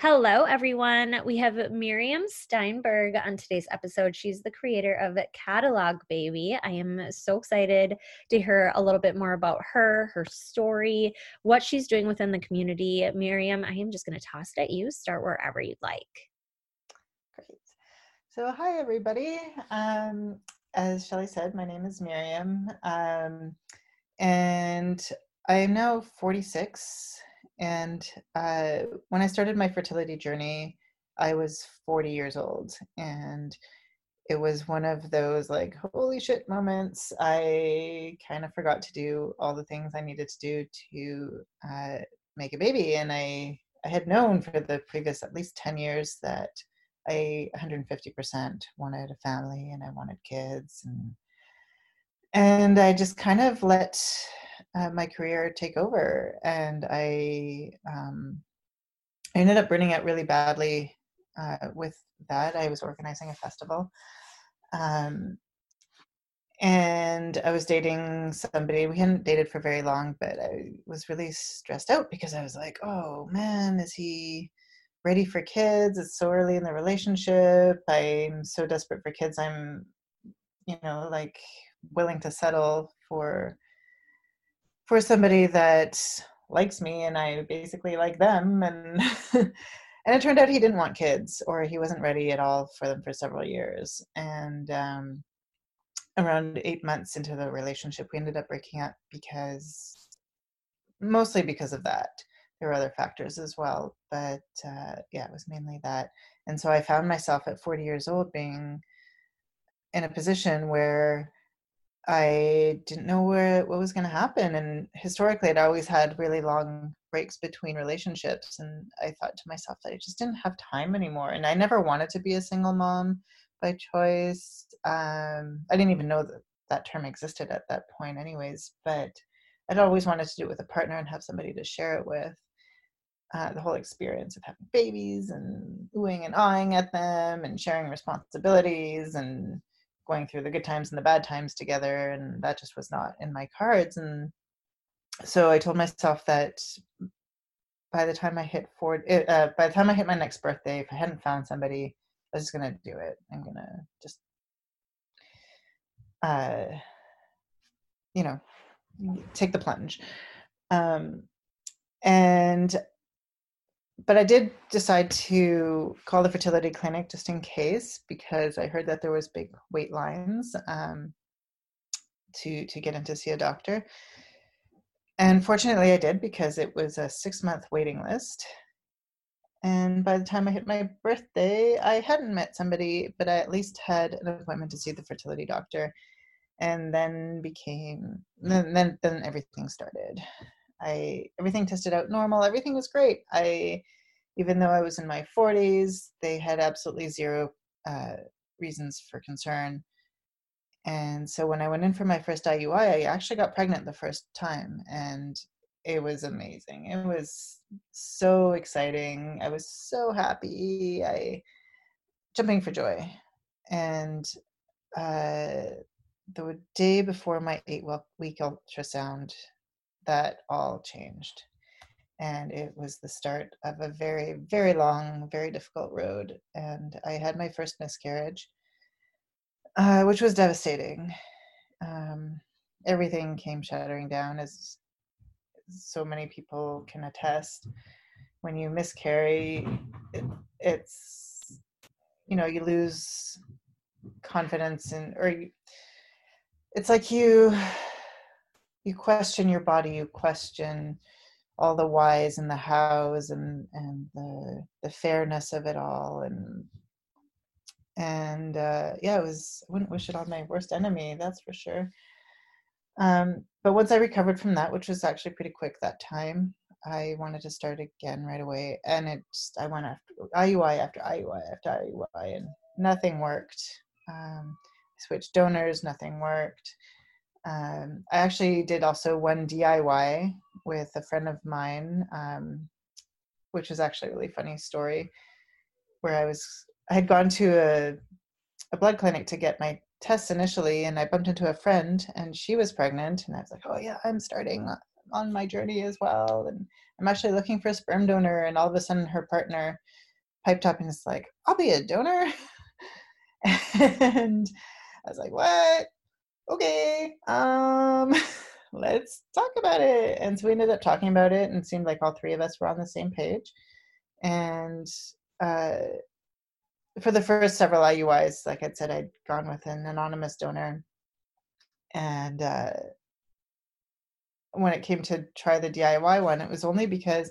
Hello, everyone. We have Miriam Steinberg on today's episode. She's the creator of Catalog Baby. I am so excited to hear a little bit more about her, her story, what she's doing within the community. Miriam, I am just going to toss it at you. Start wherever you'd like. Great. So, hi, everybody. Um, as Shelly said, my name is Miriam. Um, and I am now 46 and uh, when I started my fertility journey, I was 40 years old. And it was one of those like, holy shit moments. I kind of forgot to do all the things I needed to do to uh, make a baby. And I, I had known for the previous at least 10 years that I 150% wanted a family and I wanted kids. And, and I just kind of let uh, my career take over, and I um, I ended up burning out really badly uh, with that. I was organizing a festival, um, and I was dating somebody. We hadn't dated for very long, but I was really stressed out because I was like, "Oh man, is he?" ready for kids it's so early in the relationship i'm so desperate for kids i'm you know like willing to settle for for somebody that likes me and I basically like them and and it turned out he didn't want kids or he wasn't ready at all for them for several years and um, around eight months into the relationship we ended up breaking up because mostly because of that. There were other factors as well but uh, yeah it was mainly that. And so i found myself at 40 years old being in a position where I didn't know where what was going to happen. And historically, I'd always had really long breaks between relationships, and I thought to myself that I just didn't have time anymore. And I never wanted to be a single mom by choice. Um, I didn't even know that that term existed at that point, anyways. But I'd always wanted to do it with a partner and have somebody to share it with. Uh, the whole experience of having babies and oohing and awing at them and sharing responsibilities and going through the good times and the bad times together and that just was not in my cards and so i told myself that by the time i hit 40 eh, uh, by the time i hit my next birthday if i hadn't found somebody i was just gonna do it. I'm gonna just uh you know take the plunge. Um and but I did decide to call the fertility clinic just in case because I heard that there was big wait lines um, to to get in to see a doctor. And fortunately, I did because it was a six month waiting list. And by the time I hit my birthday, I hadn't met somebody, but I at least had an appointment to see the fertility doctor. And then became then then, then everything started. I everything tested out normal. Everything was great. I even though I was in my 40s, they had absolutely zero uh, reasons for concern. And so when I went in for my first IUI, I actually got pregnant the first time, and it was amazing. It was so exciting. I was so happy. I jumping for joy. And uh, the day before my eight week ultrasound, that all changed. And it was the start of a very, very long, very difficult road. And I had my first miscarriage, uh, which was devastating. Um, everything came shattering down, as so many people can attest. When you miscarry, it, it's, you know, you lose confidence and, or you, it's like you you question your body you question all the whys and the hows and and the the fairness of it all and and uh, yeah it was i wouldn't wish it on my worst enemy that's for sure um, but once i recovered from that which was actually pretty quick that time I wanted to start again right away, and it I went after IUI after IUI after IUI, and nothing worked. Um, I switched donors, nothing worked. Um, I actually did also one DIY with a friend of mine, um, which was actually a really funny story, where I was I had gone to a a blood clinic to get my tests initially, and I bumped into a friend, and she was pregnant, and I was like, "Oh yeah, I'm starting on my journey as well, and I'm actually looking for a sperm donor." And all of a sudden, her partner piped up and is like, "I'll be a donor," and I was like, "What? Okay, um." let's talk about it. And so we ended up talking about it, and it seemed like all three of us were on the same page. And uh, for the first several IUIs, like I'd said, I'd gone with an anonymous donor. And uh, when it came to try the DIY one, it was only because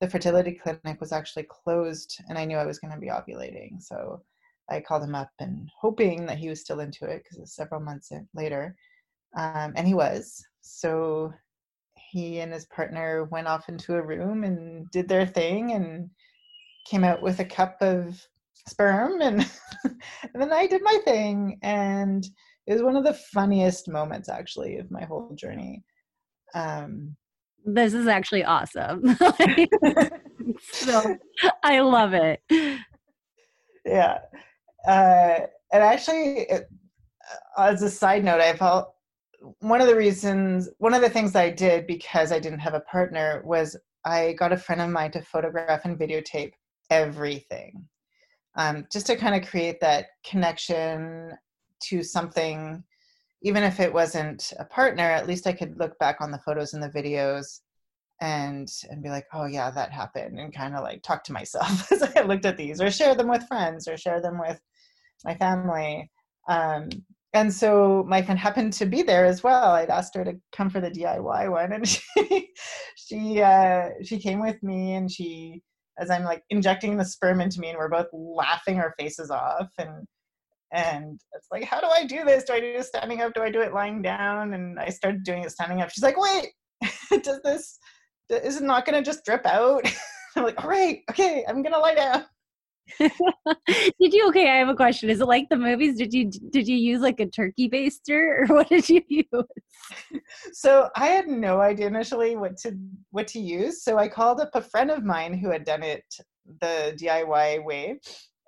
the fertility clinic was actually closed and I knew I was going to be ovulating. So I called him up and hoping that he was still into it because it's several months later. Um, and he was. So he and his partner went off into a room and did their thing and came out with a cup of sperm and, and then I did my thing and it was one of the funniest moments actually of my whole journey. Um, this is actually awesome. so I love it. Yeah. Uh, and actually, it, as a side note, I felt one of the reasons, one of the things I did because I didn't have a partner was I got a friend of mine to photograph and videotape everything um, just to kind of create that connection to something. Even if it wasn't a partner at least i could look back on the photos and the videos and and be like oh yeah that happened and kind of like talk to myself as i looked at these or share them with friends or share them with my family um, and so my friend happened to be there as well i'd asked her to come for the diy one and she she uh, she came with me and she as I'm like injecting the sperm into me and we're both laughing our faces off and and it's like how do I do this? Do I do it standing up? Do I do it lying down? And I started doing it standing up. She's like, wait, does this is it not gonna just drip out? I'm like, all right, okay, I'm gonna lie down. did you okay i have a question. Is it like the movies? Did you did you use like a turkey baster or what did you use? So i had no idea initially what to what to use so i called up a friend of mine who had done it the diy way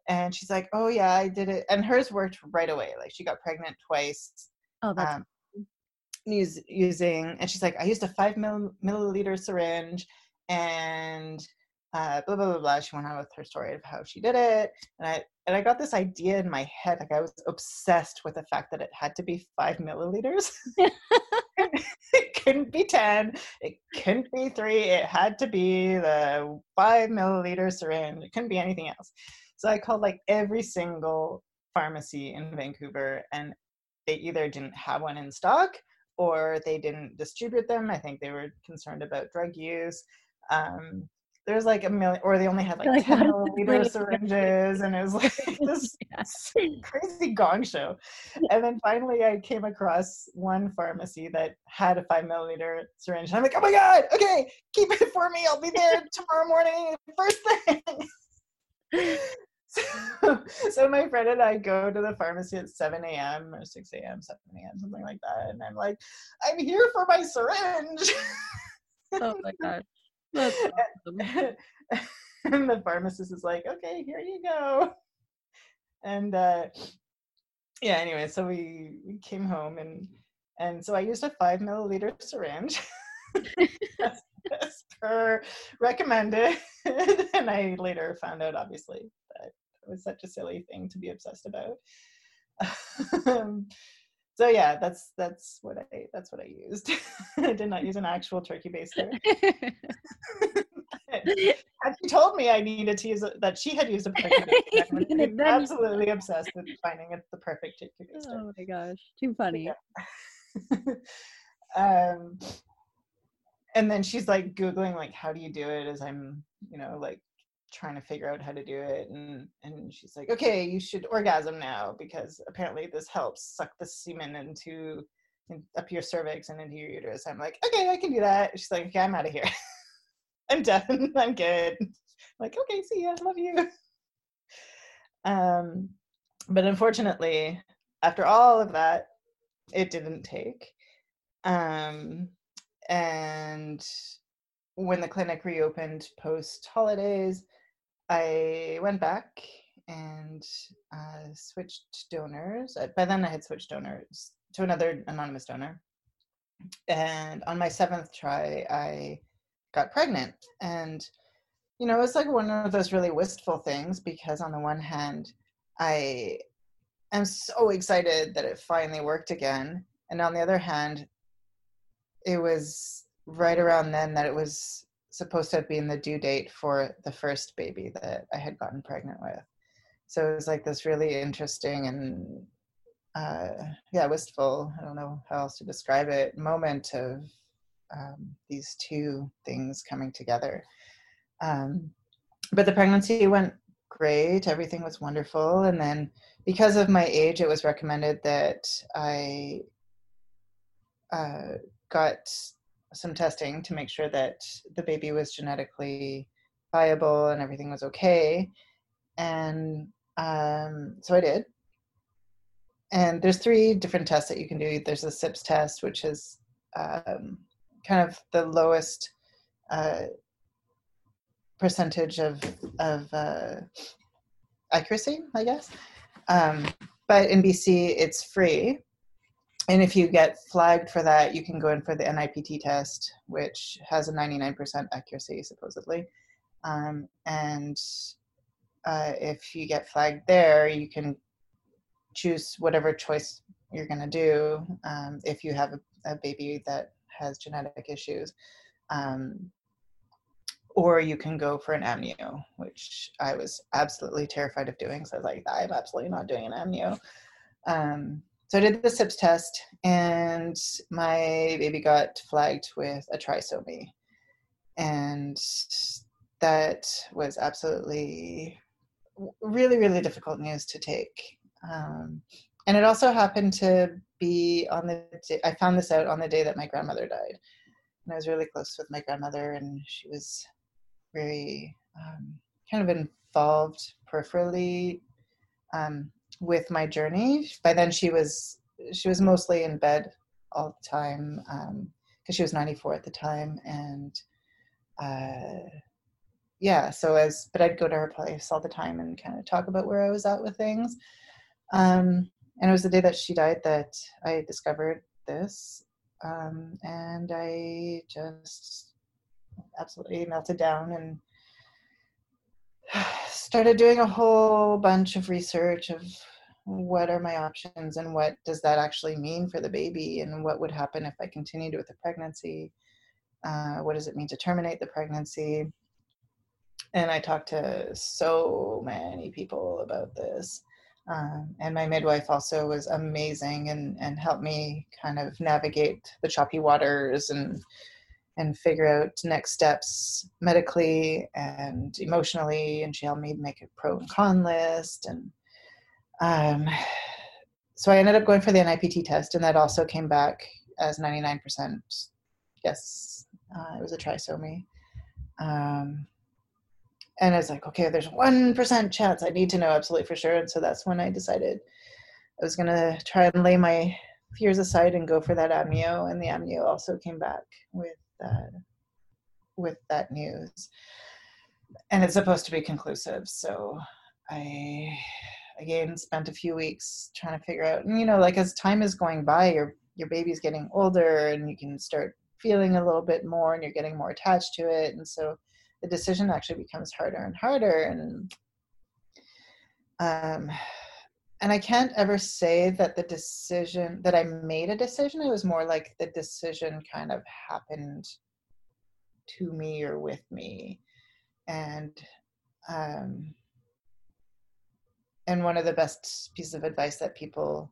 and she's like oh yeah i did it and hers worked right away like she got pregnant twice oh that's um, use, using and she's like i used a five milliliter syringe and uh, blah blah blah blah. She went on with her story of how she did it, and I and I got this idea in my head. Like I was obsessed with the fact that it had to be five milliliters. it couldn't be ten. It couldn't be three. It had to be the five milliliter syringe. It couldn't be anything else. So I called like every single pharmacy in Vancouver, and they either didn't have one in stock or they didn't distribute them. I think they were concerned about drug use. Um, there's like a million, or they only had like, like 10 milliliter syringes, and it was like this crazy gong show. And then finally, I came across one pharmacy that had a five milliliter syringe. And I'm like, oh my God, okay, keep it for me. I'll be there tomorrow morning, first thing. so, so my friend and I go to the pharmacy at 7 a.m. or 6 a.m., 7 a.m., something like that. And I'm like, I'm here for my syringe. oh my God. That's awesome. and the pharmacist is like, okay, here you go. And uh, yeah, anyway, so we, we came home and and so I used a five milliliter syringe as, as per recommended. and I later found out, obviously, that it was such a silly thing to be obsessed about. um, so yeah, that's that's what I that's what I used. I did not use an actual turkey baster. and she told me I needed to use a, that she had used a turkey baster. I'm absolutely obsessed with finding it the perfect turkey baster. Oh my gosh, too funny. Yeah. um, and then she's like googling like how do you do it as I'm you know like trying to figure out how to do it and and she's like okay you should orgasm now because apparently this helps suck the semen into in, up your cervix and into your uterus i'm like okay i can do that she's like okay i'm out of here I'm done. I'm good. I'm like, okay, see ya. I love you. Um, but unfortunately, after all of that, it didn't take. Um, and when the clinic reopened post holidays, I went back and uh, switched donors. By then, I had switched donors to another anonymous donor. And on my seventh try, I got pregnant. And, you know, it was like one of those really wistful things because, on the one hand, I am so excited that it finally worked again. And on the other hand, it was right around then that it was supposed to have been the due date for the first baby that I had gotten pregnant with. So it was like this really interesting and uh, yeah, wistful. I don't know how else to describe it. Moment of um, these two things coming together. Um, but the pregnancy went great. Everything was wonderful, and then because of my age, it was recommended that I uh, got some testing to make sure that the baby was genetically viable and everything was okay. And um, so I did. And there's three different tests that you can do. There's a SIPS test, which is um, kind of the lowest uh, percentage of of uh, accuracy, I guess. Um, but in BC, it's free, and if you get flagged for that, you can go in for the NIPT test, which has a 99% accuracy supposedly. Um, and uh, if you get flagged there, you can choose whatever choice you're going to do um, if you have a, a, baby that has genetic issues. Um, or you can go for an amnio, which I was absolutely terrified of doing. So I was like, I'm absolutely not doing an amnio. So I did the SIPS test, and my baby got flagged with a trisomy, and that was absolutely really, really difficult news to take. Um, and it also happened to be on the day, I found this out on the day that my grandmother died. And I was really close with my grandmother, and she was very um, kind of involved peripherally um, with my journey. By then, she was she was mostly in bed all the time because um, she was 94 at the time, and uh, yeah. So as but I'd go to her place all the time and kind of talk about where I was at with things. Um, and it was the day that she died that I discovered this, um, and I just absolutely melted down and started doing a whole bunch of research of what are my options and what does that actually mean for the baby and what would happen if I continued with the pregnancy. Uh, what does it mean to terminate the pregnancy? And I talked to so many people about this. Um, and my midwife also was amazing and, and helped me kind of navigate the choppy waters and and figure out next steps medically and emotionally and she helped me make a pro and con list and um, so i ended up going for the nipt test and that also came back as 99% yes uh, it was a trisomy. Um, and i was like okay there's 1% chance i need to know absolutely for sure and so that's when i decided i was going to try and lay my fears aside and go for that amnio and the amnio also came back with that with that news. And it's supposed to be conclusive so i again spent a few weeks trying to figure out and you know like as time is going by your your baby's getting older and you can start feeling a little bit more and you're getting more attached to it and so the decision actually becomes harder and harder and um and I can't ever say that the decision that I made a decision. It was more like the decision kind of happened to me or with me, and um, and one of the best pieces of advice that people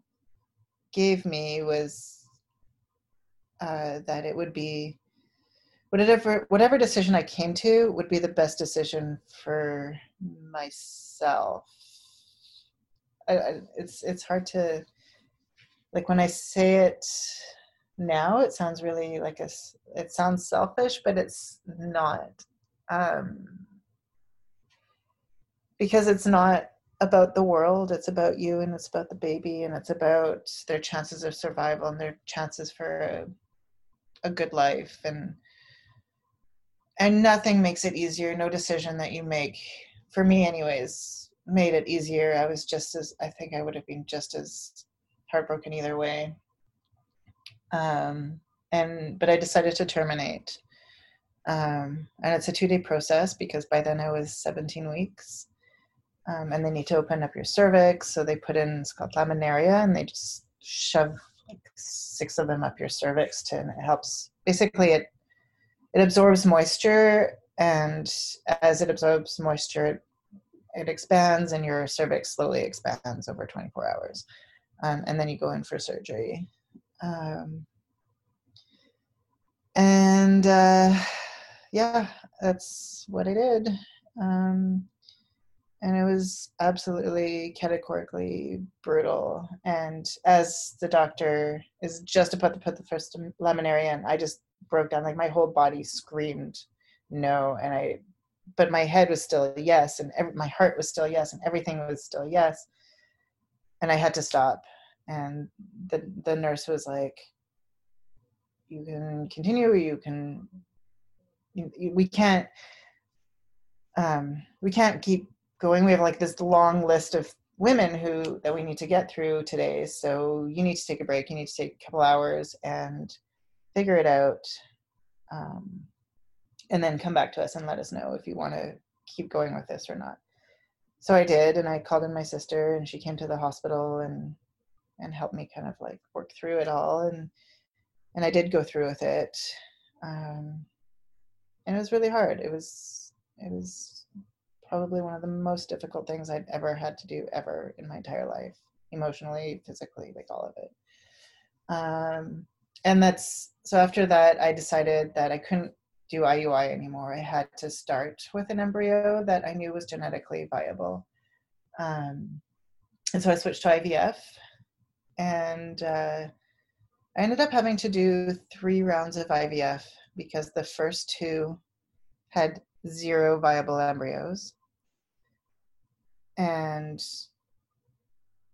gave me was uh, that it would be whatever whatever decision I came to would be the best decision for myself I, it's it's hard to like when I say it now. It sounds really like a it sounds selfish, but it's not. um, because it's not about the world it's about you and it's about the baby and it's about their chances of survival and their chances for a, a good life and and nothing makes it easier no decision that you make for me anyways made it easier i was just as i think i would have been just as heartbroken either way um and but i decided to terminate um and it's a two day process because by then i was 17 weeks um, and they need to open up your cervix. So they put in it's called laminaria, and they just shove like six of them up your cervix to, and it helps. Basically, it it absorbs moisture, and as it absorbs moisture, it, it expands, and your cervix slowly expands over 24 hours, um, and then you go in for surgery. Um, and uh, yeah, that's what I did. Um, and it was absolutely categorically brutal. And as the doctor is just about to put the first laminaria in, I just broke down. Like my whole body screamed no, and I, but my head was still yes, and my heart was still yes, and everything was still yes. And I had to stop. And the the nurse was like, "You can continue. You can. We can't." Um, we can't keep going. We have like this long list of women who that we need to get through today. So you need to take a break. You need to take a couple hours and figure it out, um, and then come back to us and let us know if you want to keep going with this or not. So I did, and I called in my sister, and she came to the hospital and and helped me kind of like work through it all, and and I did go through with it, um, and it was really hard. It was it was probably one of the most difficult things I'd ever had to do ever in my entire life, emotionally, physically, like all of it. Um, and that's so after that, I decided that I couldn't do IUI anymore. I had to start with an embryo that I knew was genetically viable. Um, and so I switched to IVF, and uh, I ended up having to do three rounds of IVF because the first two had zero viable embryos and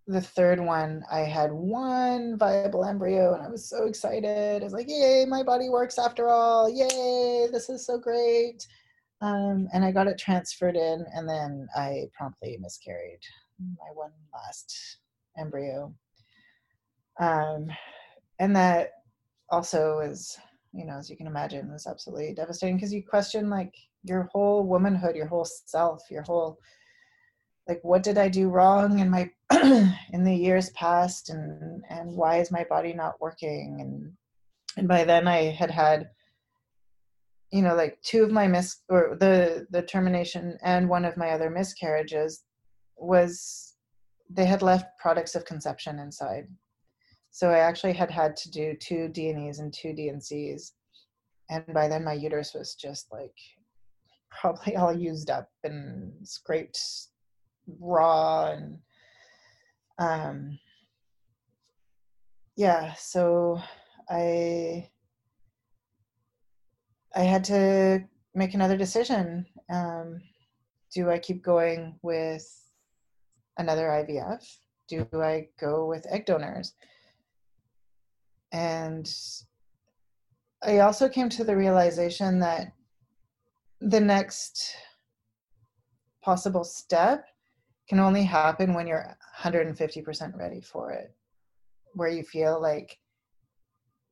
the third one i had one viable embryo and i was so excited. I was like yay my body works after all. Yay this is so great. Um, and i got it transferred in and then i promptly miscarried my one last embryo. Um, and that also is you know as you can imagine was absolutely devastating because you question like your whole womanhood your whole self your whole like what did i do wrong in my in the years past? And and why is my body not working? And and by then i had had you know like two of my miss or the the termination and one of my other miscarriages was they had left products of conception inside. So i actually had had to do two D&Es and two D&Cs and by then my uterus was just like probably all used up and scraped raw and um yeah so i i had to make another decision. Um do i keep going with another ivf do i go with egg donors? And i also came to the realization that the next possible step can only happen when you're 150% ready for it. Where you feel like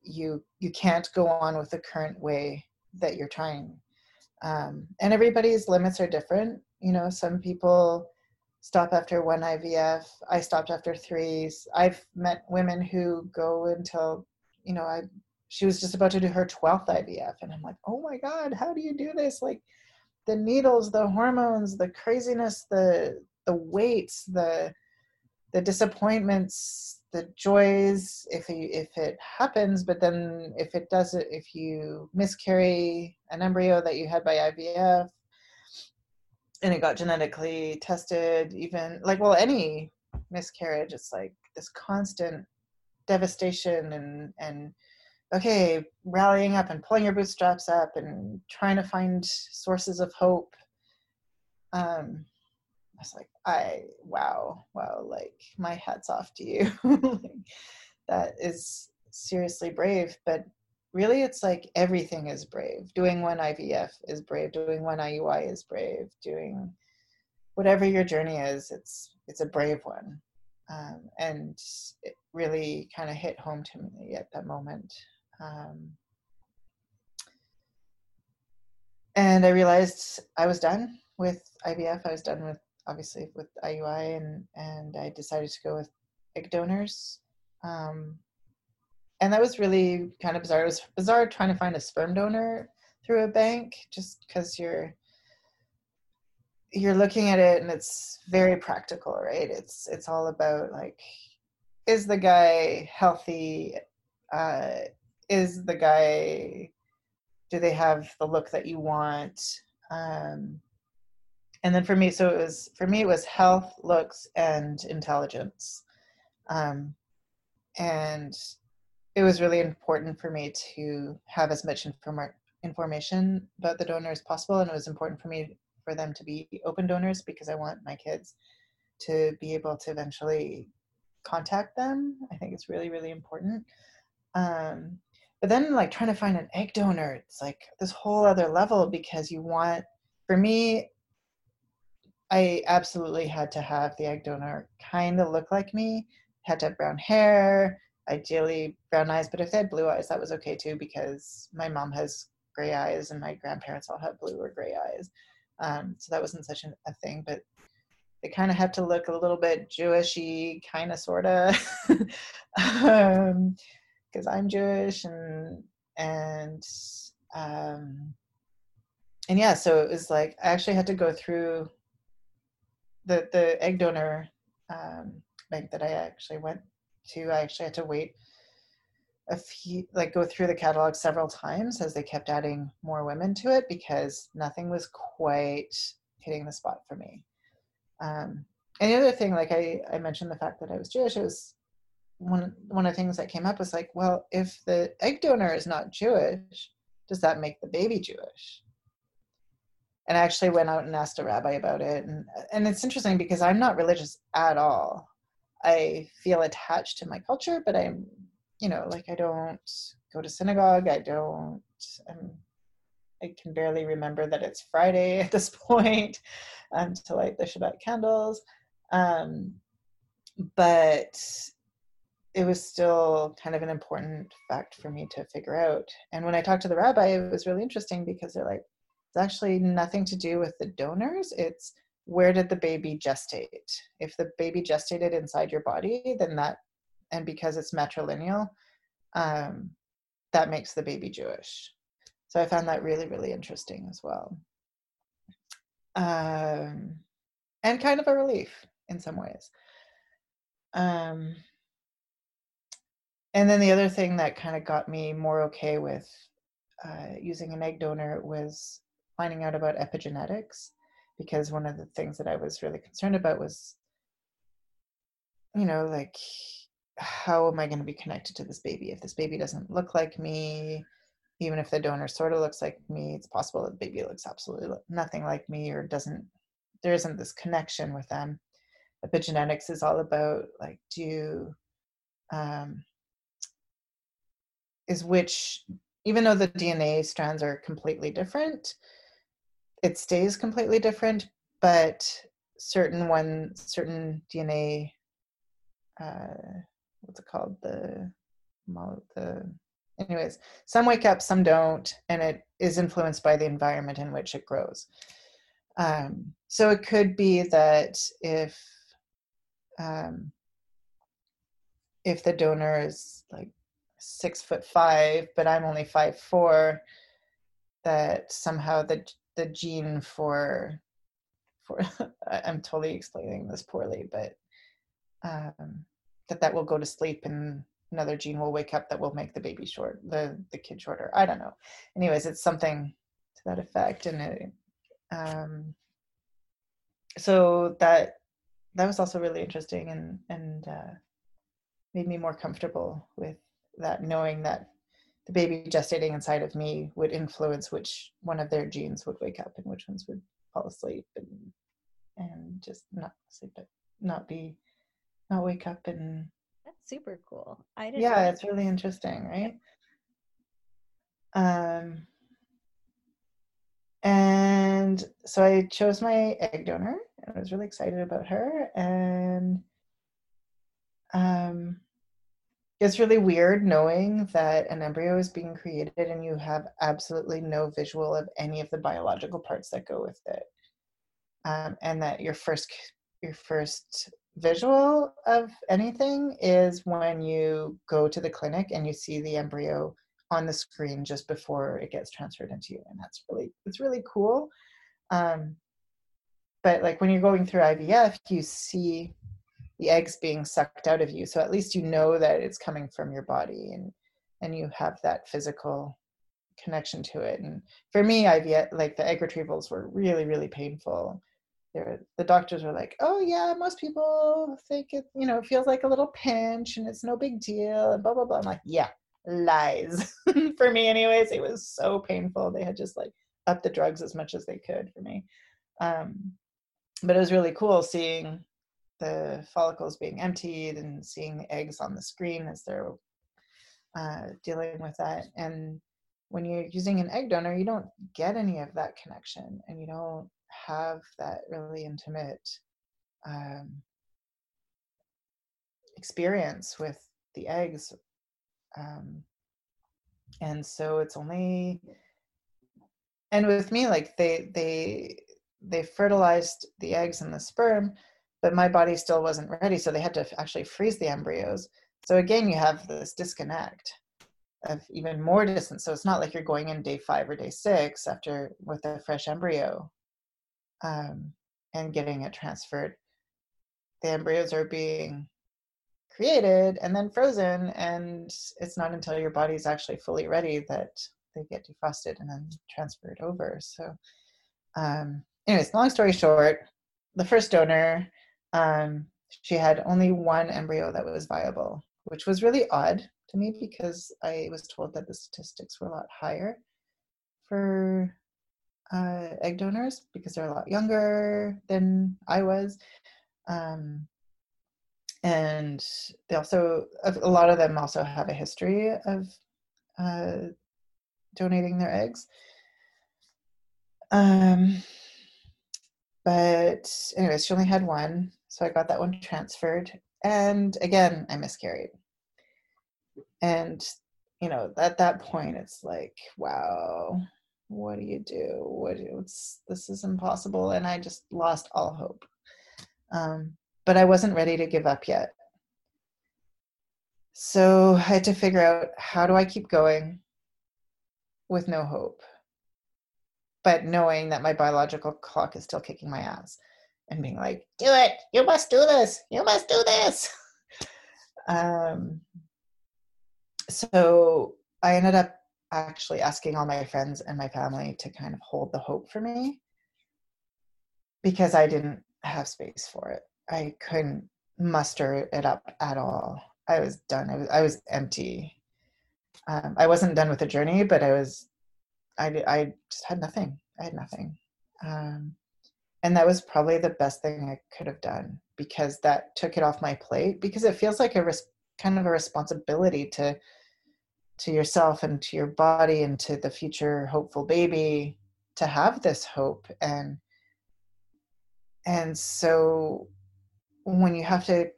you you can't go on with the current way that you're trying. Um, and everybody's limits are different you know some people stop after one ivf i stopped after threes. I've met women who go until you know i she was just about to do her 12th ivf and i'm like oh my god how do you do this? Like the needles the hormones the craziness the the waits, the the disappointments, the joys, if you, if it happens, but then if it doesn't, if you miscarry an embryo that you had by IVF, and it got genetically tested, even like well any miscarriage, it's like this constant devastation and and okay, rallying up and pulling your bootstraps up and trying to find sources of hope. Um, I was like, I wow, wow, like my hat's off to you. that is seriously brave, but really it's like everything is brave. Doing one IVF is brave, doing one IUI is brave, doing whatever your journey is, it's it's a brave one. Um, and it really kind of hit home to me at that moment. Um, and I realized I was done with IVF. I was done with obviously with IUI, and and I decided to go with egg donors. Um, and that was really kind of bizarre. It was bizarre trying to find a sperm donor through a bank, just because you're you're looking at it and it's very practical, right? It's it's all about like, is the guy healthy? Uh, is the guy? Do they have the look that you want? Um, and then for me, so it was for me it was health, looks, and intelligence. Um, and it was really important for me to have as much inform- information about the donor as possible. And it was important for me for them to be open donors because i want my kids to be able to eventually contact them. I think it's really really important. Um, but then like trying to find an egg donor it's like this whole other level because you want for me i absolutely had to have the egg donor kind of look like me had to have brown hair ideally brown eyes, but if they had blue eyes, that was okay too because my mom has gray eyes and my grandparents all have blue or gray eyes. Um, so that wasn't such a thing, but they kind of have to look a little bit Jewishy, kind of, sort of, because um, I'm Jewish and and um, and yeah. So it was like I actually had to go through the the egg donor um, bank that I actually went to. I actually had to wait a few, like go through the catalog several times as they kept adding more women to it because nothing was quite hitting the spot for me. Um, and the other thing, like I, I mentioned the fact that I was Jewish, it was one, one of the things that came up was like, well, if the egg donor is not Jewish, does that make the baby Jewish? And I actually went out and asked a rabbi about it. And, and it's interesting because I'm not religious at all. I feel attached to my culture, but I'm, you know, like I don't go to synagogue. I don't. I'm, I can barely remember that it's Friday at this point um, to light the Shabbat candles. Um, but it was still kind of an important fact for me to figure out. And when I talked to the rabbi, it was really interesting because they're like, it's actually nothing to do with the donors. It's where did the baby gestate? If the baby gestated inside your body, then that, and because it's matrilineal, um, that makes the baby Jewish. So I found that really, really interesting as well. Um, and kind of a relief in some ways. Um, and then the other thing that kind of got me more okay with uh, using an egg donor was finding out about epigenetics because one of the things that I was really concerned about was, you know, like, how am I going to be connected to this baby? If this baby doesn't look like me, even if the donor sort of looks like me, it's possible that the baby looks absolutely nothing like me or doesn't, there isn't this connection with them. Epigenetics is all about like, do, um, is which, even though the DNA strands are completely different, it stays completely different, but certain one certain DNA uh, what's it called? The the anyways some wake up some don't and it is influenced by the environment in which it grows. Um, so it could be that if um, if the donor is like six foot five but i'm only five four that somehow the the gene for for I'm totally explaining this poorly, but um, that that will go to sleep and another gene will wake up that will make the baby short, the the kid shorter. I don't know. Anyways, it's something to that effect, and it, um, so that that was also really interesting and and uh, made me more comfortable with that, knowing that the baby gestating inside of me would influence which one of their genes would wake up and which ones would fall asleep and and just not sleep but not be not wake up and that's super cool. I didn't yeah it's really interesting right? Um and so i chose my egg donor and i was really excited about her and um it's really weird knowing that an embryo is being created and you have absolutely no visual of any of the biological parts that go with it. Um, and that your first your first visual of anything is when you go to the clinic and you see the embryo on the screen just before it gets transferred into you and that's really it's really cool. Um, but like when you're going through ivf you see the eggs being sucked out of you. So at least you know that it's coming from your body and and you have that physical connection to it. And for me i've yet like the egg retrievals were really really painful. They're, the doctors were like oh yeah most people think it you know feels like a little pinch and it's no big deal and blah blah blah. I'm like yeah lies. For me anyways it was so painful. They had just like upped the drugs as much as they could for me. Um but it was really cool seeing the follicles being emptied and seeing the eggs on the screen as they're uh, dealing with that. And when you're using an egg donor, you don't get any of that connection and you don't have that really intimate um, experience with the eggs. Um, and so it's only and with me like they they they fertilized the eggs and the sperm but my body still wasn't ready so they had to actually freeze the embryos. So again you have this disconnect of even more distance. So it's not like you're going in day five or day six after with a fresh embryo um, and getting it transferred. The embryos are being created and then frozen and it's not until your body's actually fully ready that they get defrosted and then transferred over. So um anyways long story short the first donor um, she had only one embryo that was viable, which was really odd to me because I was told that the statistics were a lot higher for uh, egg donors because they're a lot younger than I was. Um, and they also, a lot of them also have a history of uh, donating their eggs. Um, but anyways, she only had one. So I got that one transferred. And again, I miscarried. And, you know, at that point, it's like, wow, what do you do? What it's this is impossible. And I just lost all hope. Um, but I wasn't ready to give up yet. So I had to figure out how do I keep going with no hope, but knowing that my biological clock is still kicking my ass and being like, do it, you must do this, you must do this. um, so I ended up actually asking all my friends and my family to kind of hold the hope for me because I didn't have space for it. I couldn't muster it up at all. I was done. I was, I was empty. Um, I wasn't done with the journey, but I was, I, I just had nothing. I had nothing. Um, and that was probably the best thing i could have done because that took it off my plate because it feels like a res- kind of a responsibility to to yourself and to your body and to the future hopeful baby to have this hope and and so when you have to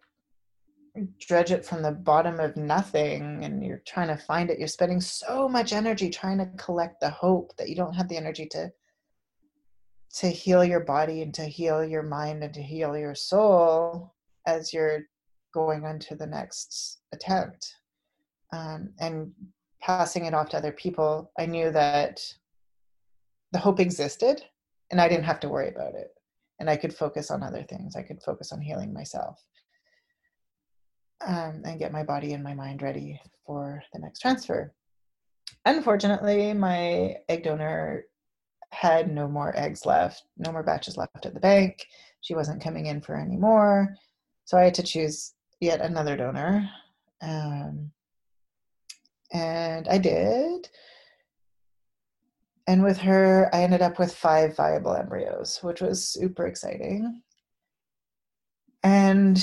dredge it from the bottom of nothing and you're trying to find it you're spending so much energy trying to collect the hope that you don't have the energy to to heal your body and to heal your mind and to heal your soul as you're going on to the next attempt um, and passing it off to other people i knew that the hope existed and i didn't have to worry about it and i could focus on other things. I could focus on healing myself um, and get my body and my mind ready for the next transfer. Unfortunately my egg donor had no more eggs left, no more batches left at the bank. She wasn't coming in for any more. So I had to choose yet another donor. Um, And I did. And with her, I ended up with five viable embryos, which was super exciting. And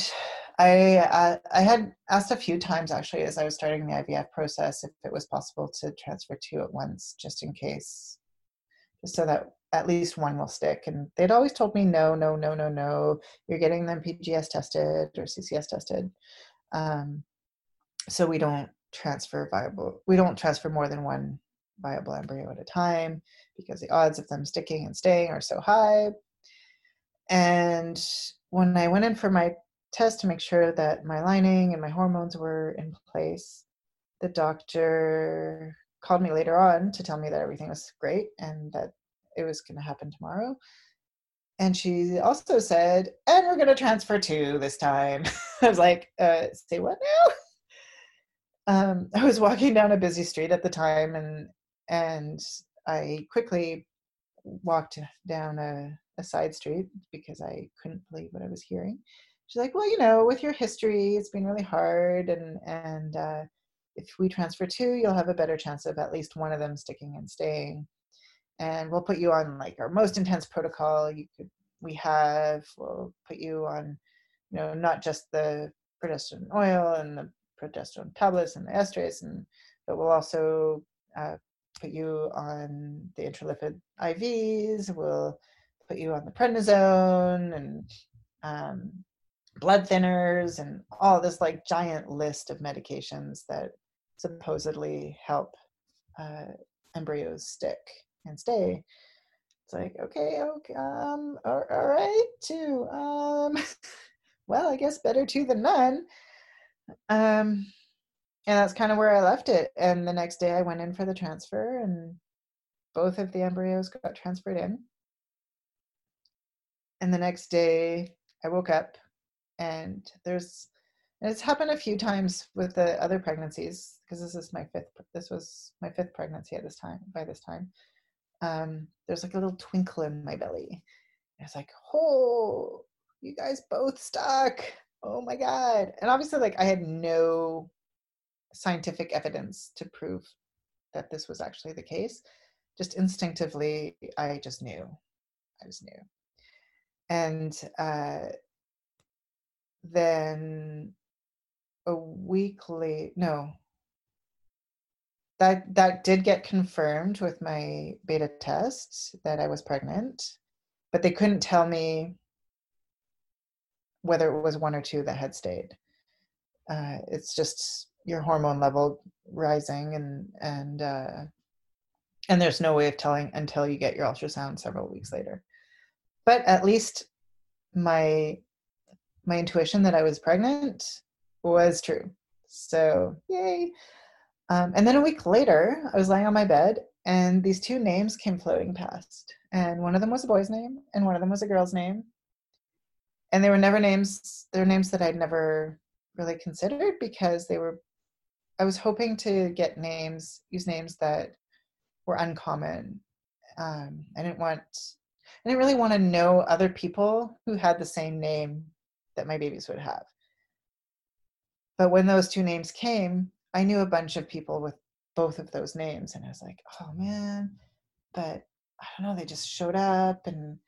I uh, I had asked a few times actually as I was starting the IVF process if it was possible to transfer two at once, just in case, so that at least one will stick. And they'd always told me no, no, no, no, no. You're getting them PGS tested or CCS tested, um, so we don't transfer viable. We don't transfer more than one viable embryo at a time because the odds of them sticking and staying are so high. And when I went in for my test to make sure that my lining and my hormones were in place. The doctor called me later on to tell me that everything was great and that it was going to happen tomorrow. And she also said, and we're going to transfer two this time. I was like, uh, say what now? Um, I was walking down a busy street at the time and and I quickly walked down a, a side street because I couldn't believe what I was hearing she's like, well, you know, with your history, it's been really hard, and and uh, if we transfer two, you'll have a better chance of at least one of them sticking and staying. And we'll put you on like our most intense protocol you could we have. We'll put you on, you know, not just the progesterone oil and the progesterone tablets and the estrace, and but we'll also uh, put you on the intralipid IVs. We'll put you on the prednisone and um, blood thinners and all this like giant list of medications that supposedly help uh, embryos stick and stay. It's like, okay, okay, um, all, all right, two. Um, well, I guess better two than none. Um, and that's kind of where I left it. And the next day I went in for the transfer, and both of the embryos got transferred in. And the next day I woke up and there's and it's happened a few times with the other pregnancies because this is my fifth this was my fifth pregnancy at this time by this time um there's like a little twinkle in my belly. And it's like oh you guys both stuck. Oh my god. And obviously like i had no scientific evidence to prove that this was actually the case. Just instinctively i just knew. I just knew. And uh then a week late no that that did get confirmed with my beta test that i was pregnant but they couldn't tell me whether it was one or two that had stayed uh, it's just your hormone level rising and and uh, and there's no way of telling until you get your ultrasound several weeks later but at least my my intuition that I was pregnant was true. So, yay. Um, and then a week later, I was lying on my bed and these two names came floating past. And one of them was a boy's name and one of them was a girl's name. And they were never names, they were names that I'd never really considered because they were, I was hoping to get names, use names that were uncommon. Um, I didn't want, I didn't really want to know other people who had the same name that my babies would have. But when those two names came, I knew a bunch of people with both of those names. And I was like, oh man, but I don't know, they just showed up and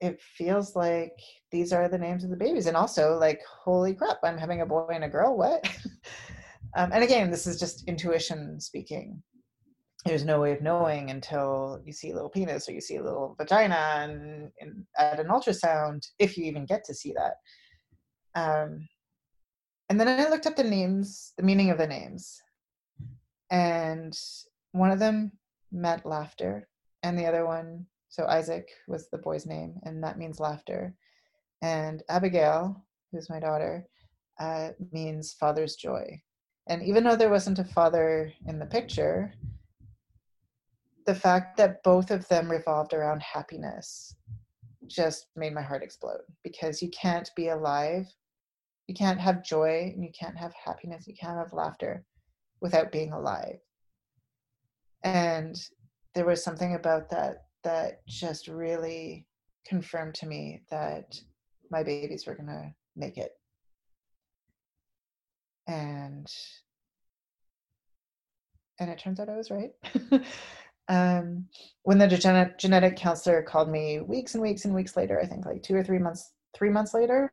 it feels like these are the names of the babies. And also, like, holy crap, I'm having a boy and a girl. What? um, and again, this is just intuition speaking there's no way of knowing until you see a little penis or you see a little vagina and, and at an ultrasound, if you even get to see that. Um, and then I looked up the names, the meaning of the names, and one of them meant laughter, and the other one, so Isaac was the boy's name, and that means laughter, and Abigail, who's my daughter, uh, means father's joy. And even though there wasn't a father in the picture, the fact that both of them revolved around happiness just made my heart explode because you can't be alive you can't have joy and you can't have happiness you can't have laughter without being alive and there was something about that that just really confirmed to me that my babies were going to make it and and it turns out I was right. um, when the genetic genetic counselor called me weeks and weeks and weeks later, I think like two or three months, three months later,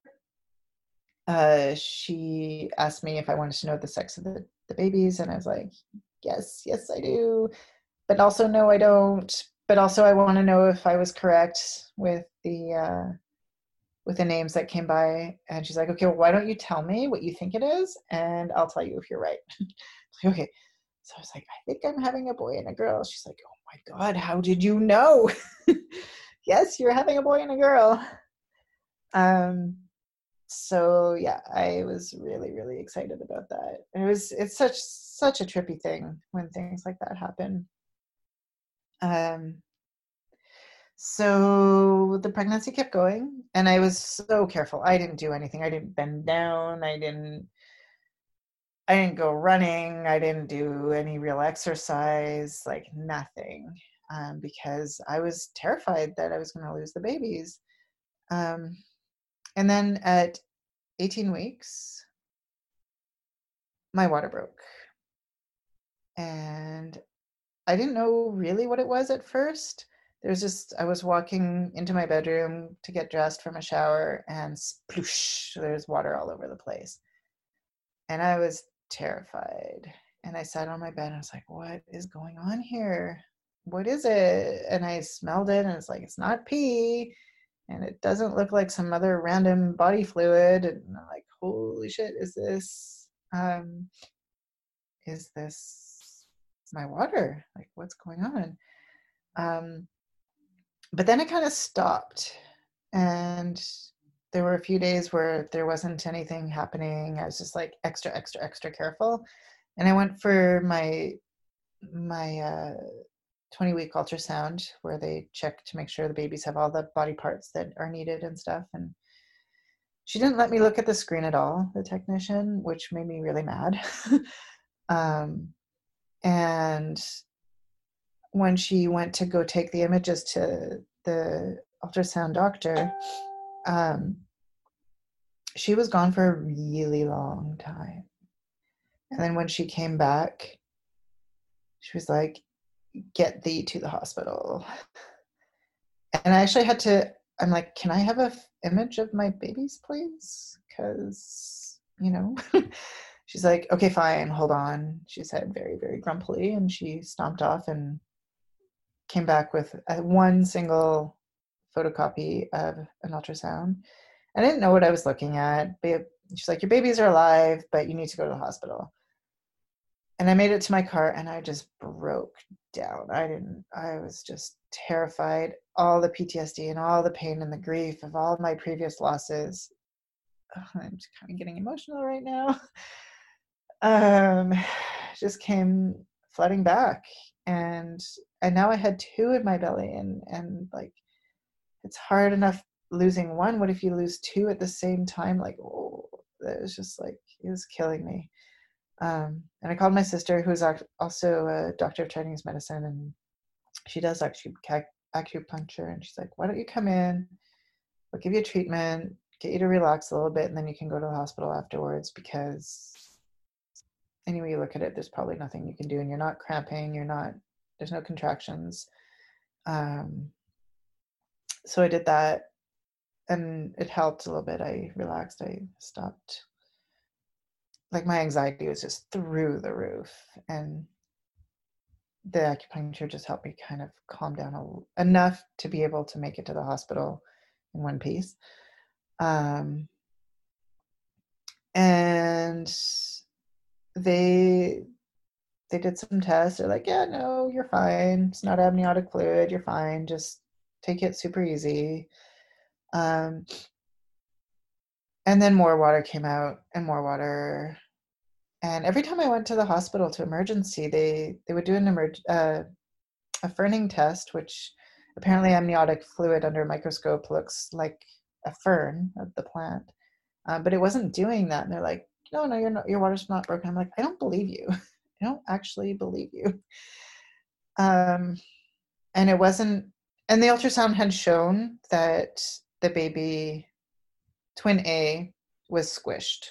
uh, she asked me if I wanted to know the sex of the, the babies, and I was like, yes, yes, I do, but also no, I don't. But also, I want to know if I was correct with the uh, with the names that came by. And she's like, okay, well, why don't you tell me what you think it is, and I'll tell you if you're right. like, okay. So I was like, I think I'm having a boy and a girl. She's like, oh my God, how did you know? yes, you're having a boy and a girl. Um, so yeah, I was really, really excited about that. it was it's such such a trippy thing when things like that happen. Um so the pregnancy kept going and I was so careful. I didn't do anything. I didn't bend down. I didn't I didn't go running. I didn't do any real exercise, like nothing, um, because I was terrified that I was going to lose the babies. Um, and then at 18 weeks, my water broke. And I didn't know really what it was at first. There was just, I was walking into my bedroom to get dressed from a shower, and sploosh, there's water all over the place. And I was terrified. And I sat on my bed and I was like, what is going on here? What is it? And I smelled it and it's like, it's not pee. And it doesn't look like some other random body fluid. And I'm like, holy shit, is this um is this my water? Like what's going on? Um but then it kind of stopped and there were a few days where there wasn't anything happening. I was just like extra, extra, extra careful. And I went for my my uh, 20 week ultrasound where they check to make sure the babies have all the body parts that are needed and stuff. And she didn't let me look at the screen at all, the technician, which made me really mad. um, and when she went to go take the images to the ultrasound doctor, um, she was gone for a really long time. And then when she came back, she was like, Get thee to the hospital. And I actually had to, I'm like, Can I have a image of my babies, please? Because, you know, she's like, Okay, fine, hold on. She said very, very grumpily. And she stomped off and came back with a, one single photocopy of an ultrasound. I didn't know what I was looking at. She's like, Your babies are alive, but you need to go to the hospital. And I made it to my car and I just broke down. I didn't, I was just terrified. All the PTSD and all the pain and the grief of all of my previous losses. Oh, I'm just kind of getting emotional right now. Um, just came flooding back. And and now I had two in my belly and and like it's hard enough losing one what if you lose two at the same time like oh it was just like it was killing me um, and i called my sister who's also a doctor of chinese medicine and she does acupuncture and she's like why don't you come in we'll give you a treatment get you to relax a little bit and then you can go to the hospital afterwards because any way you look at it there's probably nothing you can do and you're not cramping you're not there's no contractions um, so i did that and it helped a little bit. I relaxed. I stopped. Like my anxiety was just through the roof, and the acupuncture just helped me kind of calm down a, enough to be able to make it to the hospital in one piece. Um, and they they did some tests. They're like, yeah, no, you're fine. It's not amniotic fluid. You're fine. Just take it super easy. Um, and then more water came out and more water. And every time I went to the hospital to emergency, they, they would do an emerg- uh, a ferning test, which apparently amniotic fluid under a microscope looks like a fern of the plant. Um, but it wasn't doing that. And they're like, no, no, not, your water's not broken. I'm like, I don't believe you. I don't actually believe you. Um, and it wasn't, and the ultrasound had shown that the baby twin A was squished.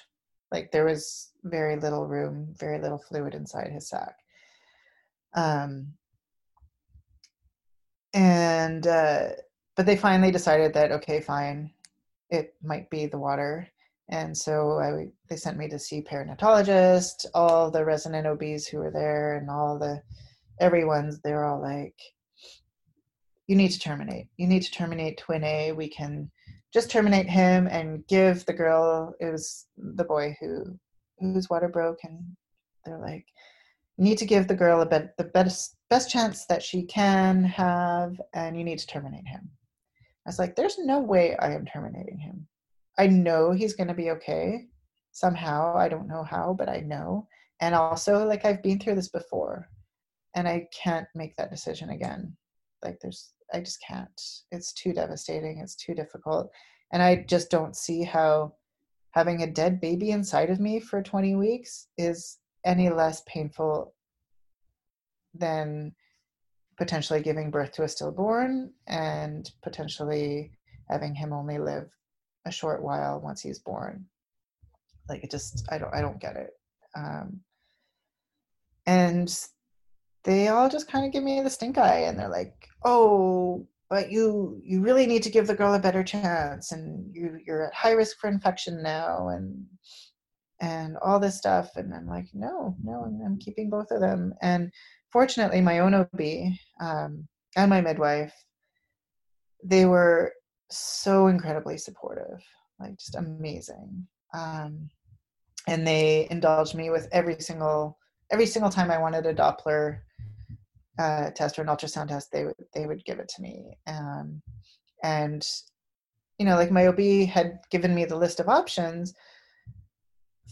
Like there was very little room, very little fluid inside his sac. Um, and uh, but they finally decided that okay, fine, it might be the water. And so I, they sent me to see perinatologist, all the resident OBs who were there, and all the everyone's. They're all like, "You need to terminate. You need to terminate twin A. We can just terminate him and give the girl. It was the boy who whose water broke, and they're like, need to give the girl a bed, the best best chance that she can have, and you need to terminate him." I was like, "There's no way I am terminating him. I know he's going to be okay somehow. I don't know how, but I know. And also, like I've been through this before, and I can't make that decision again. Like there's I just can't. It's too devastating. It's too difficult. And I just don't see how having a dead baby inside of me for 20 weeks is any less painful than potentially giving birth to a stillborn and potentially having him only live a short while once he's born like it just i don't i don't get it um and they all just kind of give me the stink eye and they're like oh but you you really need to give the girl a better chance and you you're at high risk for infection now and and all this stuff. And i'm like no no i'm, I'm keeping both of them. And fortunately my own ob um, and my midwife they were so incredibly supportive like just amazing. Um, and they indulged me with every single every single time i wanted a doppler uh, test or an ultrasound test, they would they would give it to me. Um, and you know, like my OB had given me the list of options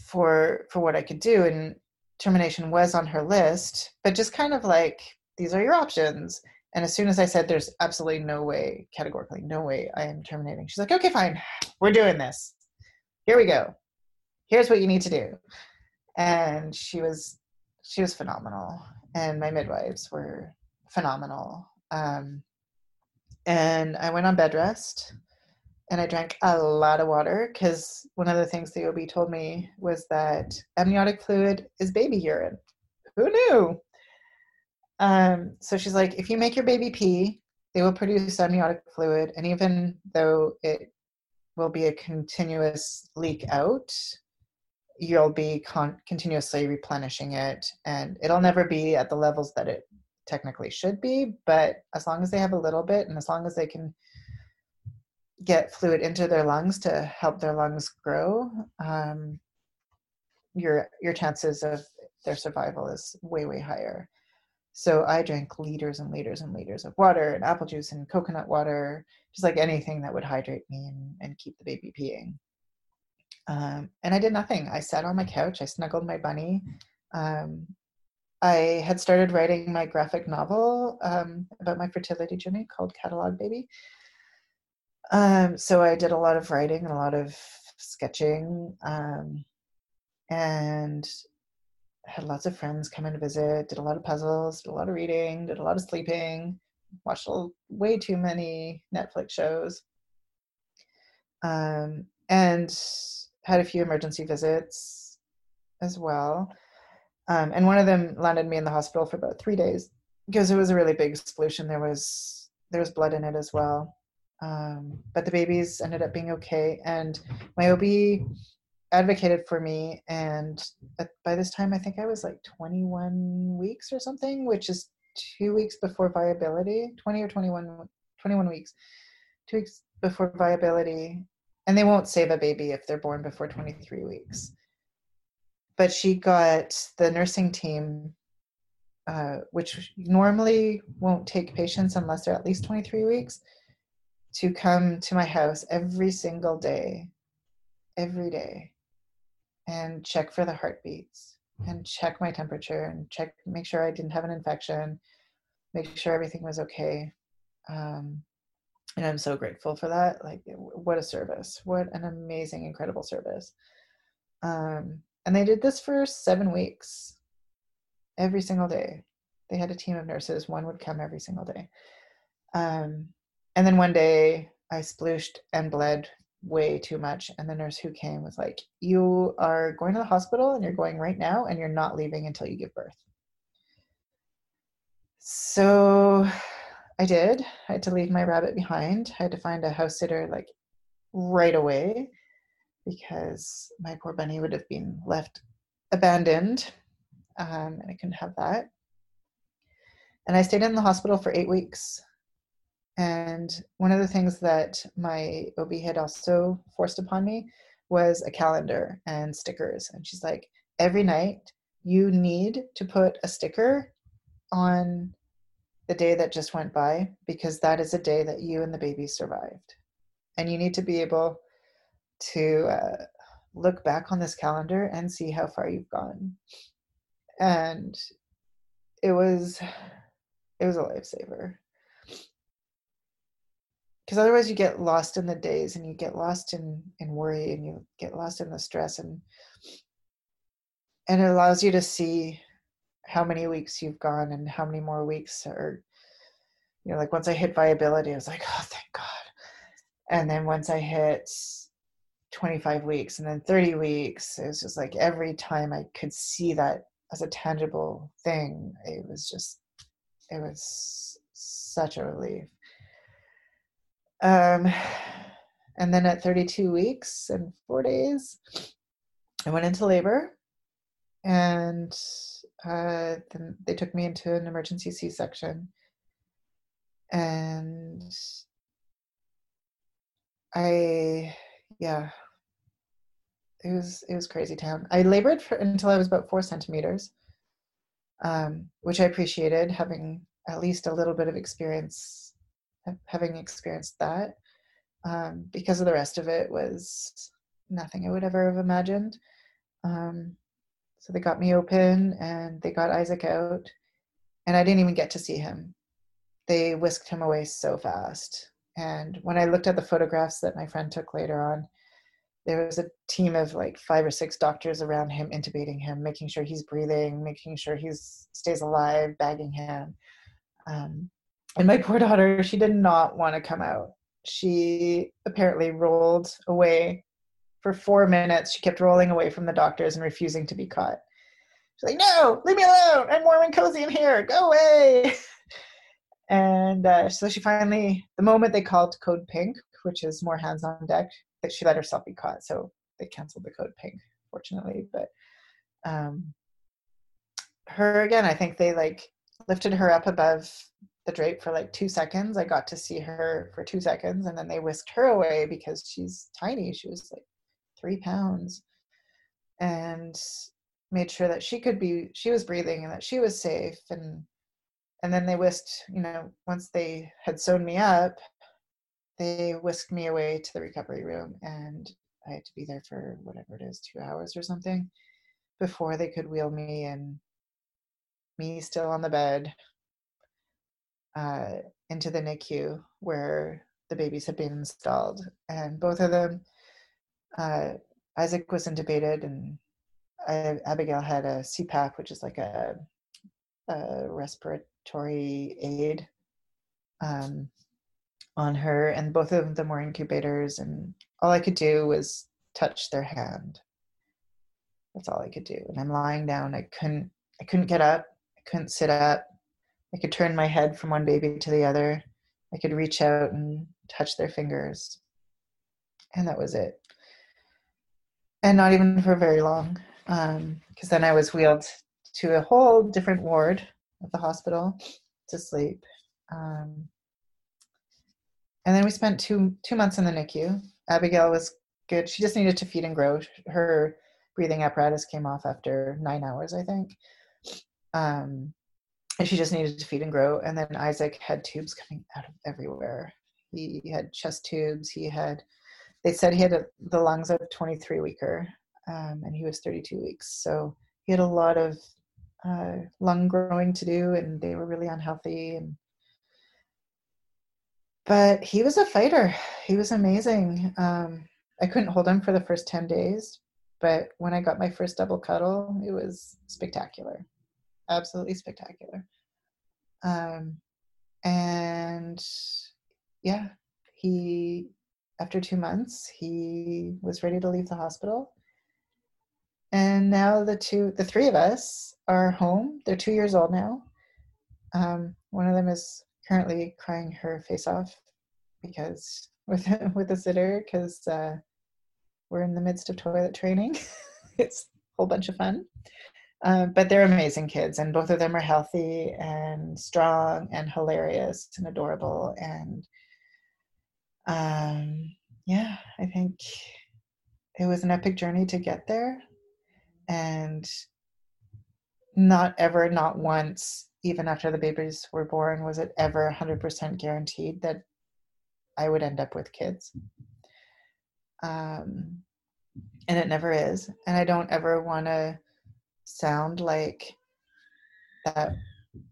for for what I could do, and termination was on her list, but just kind of like these are your options. And as soon as I said, "There's absolutely no way, categorically no way, I am terminating," she's like, "Okay, fine, we're doing this. Here we go. Here's what you need to do." And she was she was phenomenal and my midwives were phenomenal. Um, and I went on bed rest and I drank a lot of water because one of the things the OB told me was that amniotic fluid is baby urine. Who knew? Um, so she's like, if you make your baby pee, they will produce amniotic fluid, and even though it will be a continuous leak out, you'll be con- continuously replenishing it and it'll never be at the levels that it technically should be but as long as they have a little bit and as long as they can get fluid into their lungs to help their lungs grow um, your your chances of their survival is way way higher. So i drank liters and liters and liters of water and apple juice and coconut water just like anything that would hydrate me and, and keep the baby peeing um, and I did nothing. I sat on my couch, I snuggled my bunny. Um, I had started writing my graphic novel um, about my fertility journey called Catalog Baby. Um, so I did a lot of writing and a lot of sketching um, and had lots of friends come and visit, did a lot of puzzles, did a lot of reading, did a lot of sleeping, watched way too many Netflix shows. Um, and had a few emergency visits as well. Um, and one of them landed me in the hospital for about three days because it was a really big solution. There was there was blood in it as well. Um, but the babies ended up being okay, and my OB advocated for me. And by this time, I think I was like 21 weeks or something, which is two weeks before viability, 20 or 21, 21 weeks, two weeks before viability and they won't save a baby if they're born before 23 weeks. But she got the nursing team, uh, which normally won't take patients unless they're at least 23 weeks, to come to my house every single day, every day, and check for the heartbeats and check my temperature and check, make sure I didn't have an infection, make sure everything was okay. Um, and i'm so grateful for that like what a service what an amazing incredible service. Um, and they did this for seven weeks every single day. They had a team of nurses one would come every single day. Um, and then one day i splooshed and bled way too much and the nurse who came was like you are going to the hospital and you're going right now and you're not leaving until you give birth. So I did. I had to leave my rabbit behind. I had to find a house sitter like right away because my poor bunny would have been left abandoned um, and I couldn't have that. And I stayed in the hospital for eight weeks. And one of the things that my OB had also forced upon me was a calendar and stickers. And she's like, every night you need to put a sticker on the day that just went by because that is a day that you and the baby survived. And you need to be able to uh, look back on this calendar and see how far you've gone. And it was it was a lifesaver. Because otherwise you get lost in the days and you get lost in, in worry and you get lost in the stress and and it allows you to see how many weeks you've gone and how many more weeks are you know like once i hit viability i was like oh thank god. And then once i hit 25 weeks and then 30 weeks it was just like every time i could see that as a tangible thing it was just it was such a relief. Um and then at 32 weeks and four days i went into labor and uh, then they took me into an emergency c-section. And i yeah. It was it was crazy town. I labored for until i was about four centimeters um, which i appreciated having at least a little bit of experience having experienced that um, because of the rest of it was nothing i would ever have imagined um, so they got me open and they got isaac out and i didn't even get to see him. They whisked him away so fast. And when i looked at the photographs that my friend took later on there was a team of like five or six doctors around him intubating him making sure he's breathing making sure he stays alive bagging him. Um, and my poor daughter she did not want to come out. She apparently rolled away for four minutes she kept rolling away from the doctors and refusing to be caught she's like no leave me alone i'm warm and cozy in here go away and uh, so she finally the moment they called code pink which is more hands on deck that she let herself be caught. So they canceled the code pink, fortunately. But um, her again, I think they like lifted her up above the drape for like two seconds. I got to see her for two seconds, and then they whisked her away because she's tiny. She was like three pounds, and made sure that she could be she was breathing and that she was safe and and then they whisked you know once they had sewn me up they whisked me away to the recovery room and I had to be there for whatever it is, two hours or something before they could wheel me and me still on the bed uh, into the NICU where the babies had been installed. And both of them, uh, Isaac was intubated and I, Abigail had a CPAP, which is like a, a respiratory aid. Um, on her, and both of them were incubators, and all I could do was touch their hand. That's all I could do. And I'm lying down. I couldn't. I couldn't get up. I couldn't sit up. I could turn my head from one baby to the other. I could reach out and touch their fingers. And that was it. And not even for very long, because um, then I was wheeled to a whole different ward of the hospital to sleep. Um, and then we spent two two months in the NICU. Abigail was good. She just needed to feed and grow. Her breathing apparatus came off after nine hours, I think. Um, and she just needed to feed and grow. And then Isaac had tubes coming out of everywhere. He had chest tubes. He had, they said he had a, the lungs of 23 weeker, um, and he was 32 weeks. So he had a lot of uh, lung growing to do, and they were really unhealthy. And but he was a fighter. He was amazing. Um, I couldn't hold him for the first 10 days, but when I got my first double cuddle, it was spectacular. Absolutely spectacular. Um, and yeah, he, after two months, he was ready to leave the hospital. And now the two, the three of us are home. They're two years old now. Um, one of them is currently crying her face off because with with a sitter because uh, we're in the midst of toilet training. it's a whole bunch of fun. Um, but they're amazing kids, and both of them are healthy and strong and hilarious and adorable. And um, yeah, I think it was an epic journey to get there. And not ever, not once, even after the babies were born, was it ever 100% guaranteed that I would end up with kids. Um, and it never is. And I don't ever want to sound like that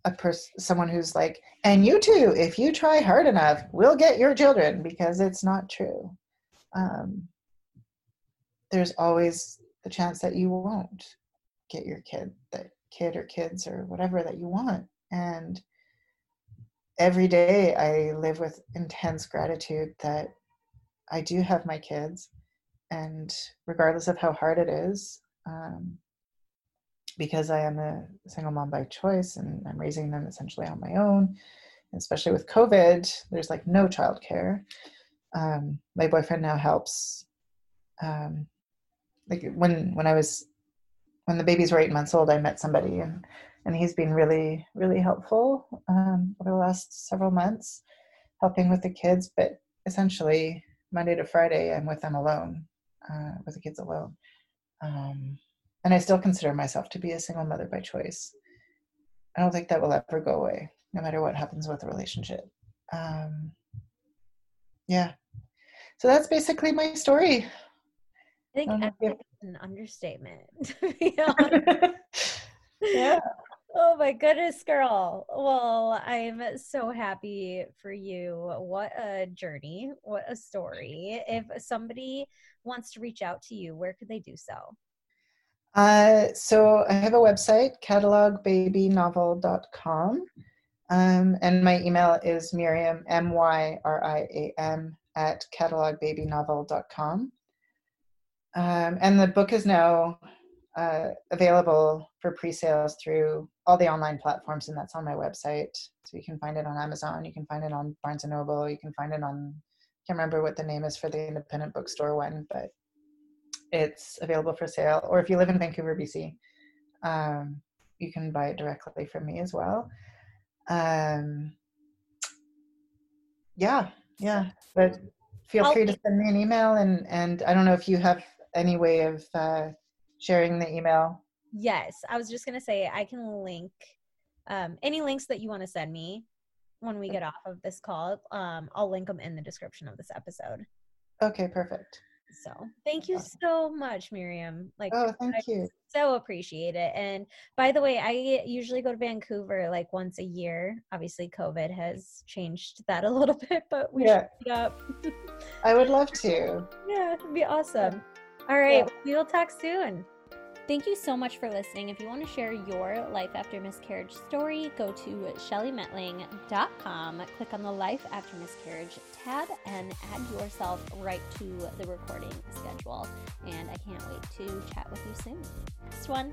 a person someone who's like and you too if you try hard enough we'll get your children because it's not true. Um, there's always the chance that you won't get your kid that kid or kids or whatever that you want. And every day i live with intense gratitude that i do have my kids and regardless of how hard it is um, because I am a single mom by choice and I'm raising them essentially on my own, especially with COVID, there's like no childcare. Um, my boyfriend now helps. Um, like when when I was when the babies were eight months old, I met somebody and and he's been really really helpful um, over the last several months, helping with the kids. But essentially, Monday to Friday, I'm with them alone, uh, with the kids alone. Um, and I still consider myself to be a single mother by choice. I don't think that will ever go away, no matter what happens with the relationship. Um, yeah. So that's basically my story. I think I an understatement. yeah. Oh my goodness, girl. Well, I'm so happy for you. What a journey. What a story. If somebody wants to reach out to you, where could they do so? Uh, so I have a website, catalogbabynovel.com. Um, and my email is Myriam, M Y R I A M, at catalogbabynovel.com. Um, and the book is now uh, available for pre sales through all the online platforms, and that's on my website. So you can find it on Amazon, you can find it on Barnes and Noble, you can find it on, I can't remember what the name is for the independent bookstore one, but it's available for sale. Or if you live in Vancouver, BC, um, you can buy it directly from me as well. Um, yeah, yeah. But feel free to send me an email, and and I don't know if you have any way of uh, sharing the email. Yes, I was just gonna say I can link um, any links that you want to send me when we get off of this call. Um, I'll link them in the description of this episode. Okay, perfect. So thank you so much, Myriam. Like, oh, thank I you. So appreciate it. And by the way, I usually go to Vancouver like once a year. Obviously, COVID has changed that a little bit, but we yeah. should up. I would love to. Yeah, it'd be awesome. All right, yeah. we'll talk soon. Thank you so much for listening. If you want to share your life after miscarriage story, go to shellymetling.com, click on the Life After Miscarriage tab, and add yourself right to the recording schedule. And I can't wait to chat with you soon. Next one.